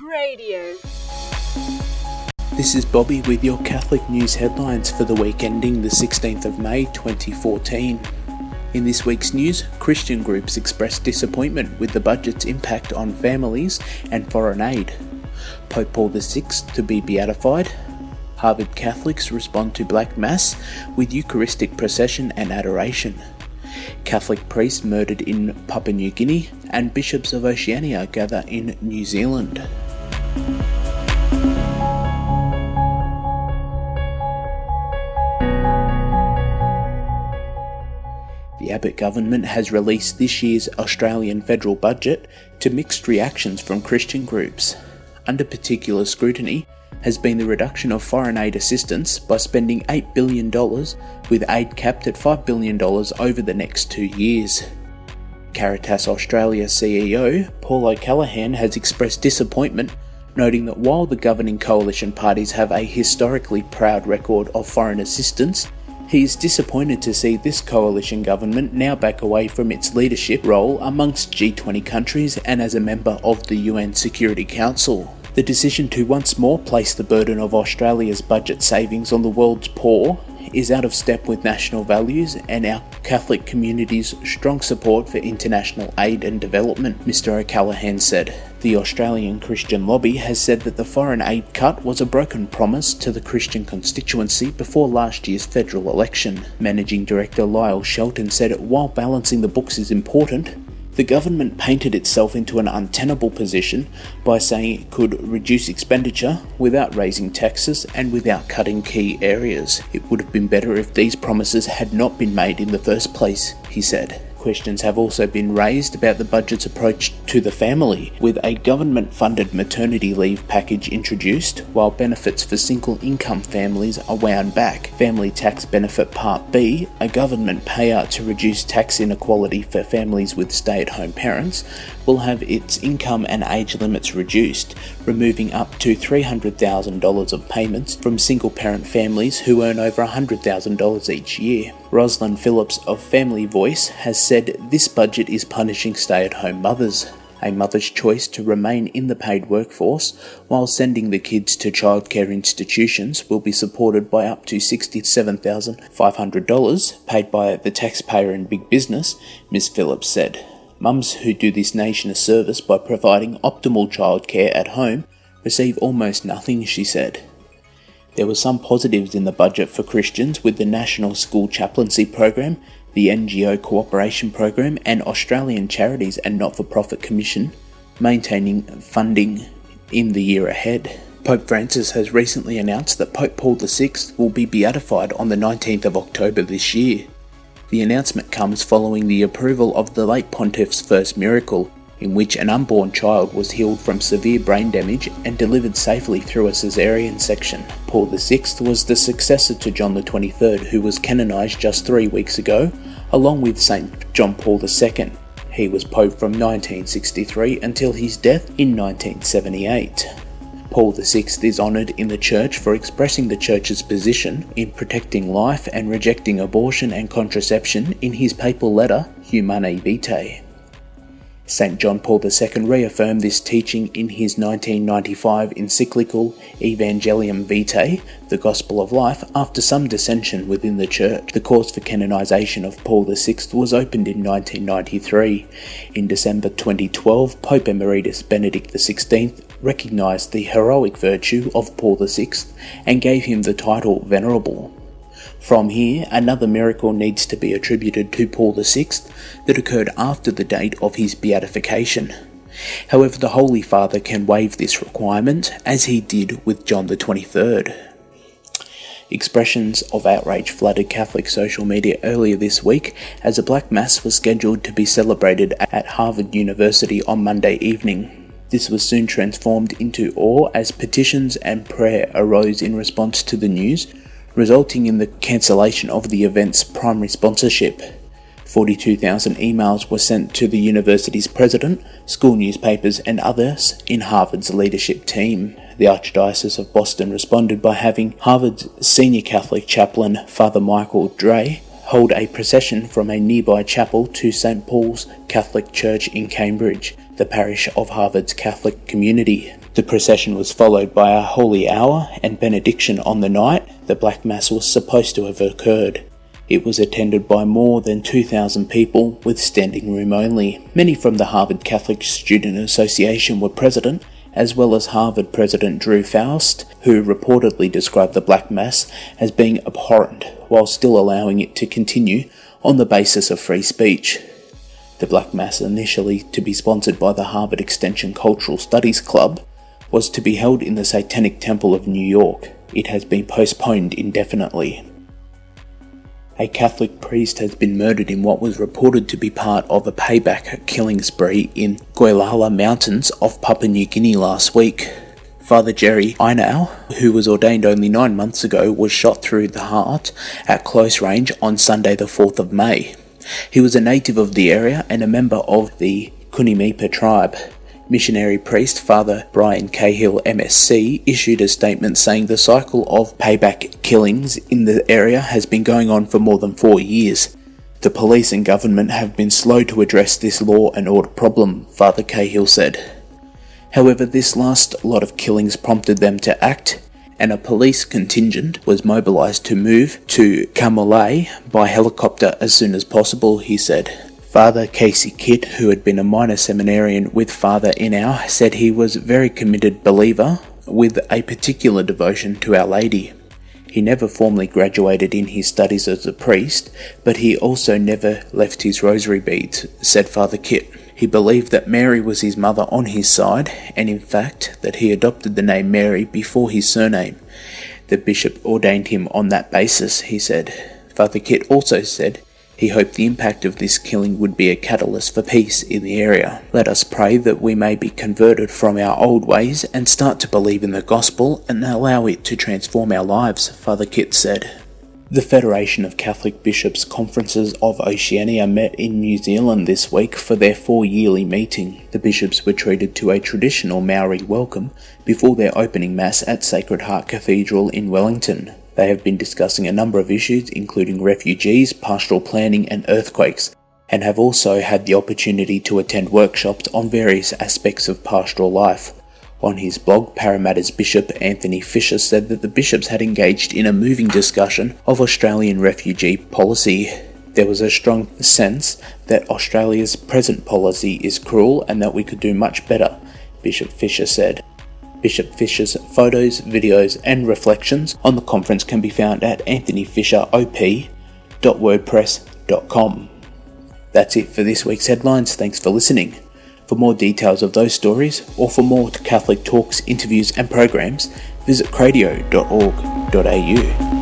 Radio. This is Bobby with your Catholic News headlines for the week ending the 16th of May 2014. In this week's news, Christian groups expressed disappointment with the budget's impact on families and foreign aid. Pope Paul VI to be beatified. Harvard Catholics respond to Black Mass with Eucharistic procession and adoration. Catholic priests murdered in Papua New Guinea, and bishops of Oceania gather in New Zealand. The Abbott government has released this year's Australian federal budget to mixed reactions from Christian groups. Under particular scrutiny has been the reduction of foreign aid assistance by spending $8 billion, with aid capped at $5 billion over the next two years. Caritas Australia CEO Paul O'Callaghan has expressed disappointment, noting that while the governing coalition parties have a historically proud record of foreign assistance, he is disappointed to see this coalition government now back away from its leadership role amongst G20 countries and as a member of the UN Security Council. The decision to once more place the burden of Australia's budget savings on the world's poor is out of step with national values and our Catholic community's strong support for international aid and development, Mr. O'Callaghan said. The Australian Christian lobby has said that the foreign aid cut was a broken promise to the Christian constituency before last year's federal election. Managing Director Lyle Shelton said while balancing the books is important, the government painted itself into an untenable position by saying it could reduce expenditure without raising taxes and without cutting key areas. It would have been better if these promises had not been made in the first place, he said. Questions have also been raised about the budget's approach to the family, with a government funded maternity leave package introduced, while benefits for single income families are wound back. Family Tax Benefit Part B, a government payout to reduce tax inequality for families with stay at home parents, will have its income and age limits reduced, removing up to $300,000 of payments from single parent families who earn over $100,000 each year. Rosalind Phillips of Family Voice has said this budget is punishing stay at home mothers. A mother's choice to remain in the paid workforce while sending the kids to childcare institutions will be supported by up to $67,500 paid by the taxpayer and big business, Ms. Phillips said. Mums who do this nation a service by providing optimal childcare at home receive almost nothing, she said. There were some positives in the budget for Christians with the National School Chaplaincy Program, the NGO Cooperation Program, and Australian Charities and Not for Profit Commission maintaining funding in the year ahead. Pope Francis has recently announced that Pope Paul VI will be beatified on the 19th of October this year. The announcement comes following the approval of the late pontiff's first miracle, in which an unborn child was healed from severe brain damage and delivered safely through a caesarean section. Paul VI was the successor to John XXIII, who was canonised just three weeks ago, along with St. John Paul II. He was Pope from 1963 until his death in 1978. Paul VI is honoured in the Church for expressing the Church's position in protecting life and rejecting abortion and contraception in his papal letter Humanae Vitae. St. John Paul II reaffirmed this teaching in his 1995 encyclical Evangelium Vitae, the Gospel of Life, after some dissension within the Church. The cause for canonization of Paul VI was opened in 1993. In December 2012, Pope Emeritus Benedict XVI recognized the heroic virtue of Paul VI and gave him the title Venerable. From here, another miracle needs to be attributed to Paul VI that occurred after the date of his beatification. However, the Holy Father can waive this requirement, as he did with John the 23rd. Expressions of outrage flooded Catholic social media earlier this week as a Black Mass was scheduled to be celebrated at Harvard University on Monday evening. This was soon transformed into awe as petitions and prayer arose in response to the news, resulting in the cancellation of the event's primary sponsorship. 42,000 emails were sent to the university's president, school newspapers, and others in Harvard's leadership team. The Archdiocese of Boston responded by having Harvard's senior Catholic chaplain, Father Michael Drea, hold a procession from a nearby chapel to St Paul's Catholic Church in Cambridge, the parish of Harvard's Catholic community. The procession was followed by a holy hour and benediction on the night the Black Mass was supposed to have occurred. It was attended by more than 2,000 people with standing room only. Many from the Harvard Catholic Student Association were present, as well as Harvard President Drew Faust, who reportedly described the Black Mass as being abhorrent while still allowing it to continue on the basis of free speech. The Black Mass, initially to be sponsored by the Harvard Extension Cultural Studies Club, was to be held in the Satanic Temple of New York. It has been postponed indefinitely a Catholic priest has been murdered in what was reported to be part of a payback killing spree in Goilala Mountains off Papua New Guinea last week. Father Jerry Einau, who was ordained only nine months ago, was shot through the heart at close range on Sunday, the 4th of May. He was a native of the area and a member of the Kunimaipa tribe. Missionary priest Father Brian Cahill, MSC, issued a statement saying the cycle of payback killings in the area has been going on for more than four years. The police and government have been slow to address this law and order problem, Father Cahill said. However, this last lot of killings prompted them to act, and a police contingent was mobilised to move to Kamulai by helicopter as soon as possible, he said. Father Casey Kitt, who had been a minor seminarian with Father Einau, said he was a very committed believer with a particular devotion to Our Lady. He never formally graduated in his studies as a priest, but he also never left his rosary beads, said Father Kitt. He believed that Mary was his mother on his side, and in fact that he adopted the name Mary before his surname. The bishop ordained him on that basis, he said. Father Kitt also said he hoped the impact of this killing would be a catalyst for peace in the area. Let us pray that we may be converted from our old ways and start to believe in the gospel and allow it to transform our lives, Father Kitt said. The Federation of Catholic Bishops' Conferences of Oceania met in New Zealand this week for their four yearly meeting. The bishops were treated to a traditional Maori welcome before their opening Mass at Sacred Heart Cathedral in Wellington. They have been discussing a number of issues, including refugees, pastoral planning, and earthquakes, and have also had the opportunity to attend workshops on various aspects of pastoral life. On his blog, Parramatta's Bishop Anthony Fisher said that the bishops had engaged in a moving discussion of Australian refugee policy. There was a strong sense that Australia's present policy is cruel and that we could do much better, Bishop Fisher said. Bishop Fisher's photos, videos, and reflections on the conference can be found at anthonyfisherop.wordpress.com. That's it for this week's headlines. Thanks for listening. For more details of those stories, or for more Catholic talks, interviews, and programs, visit cradio.org.au.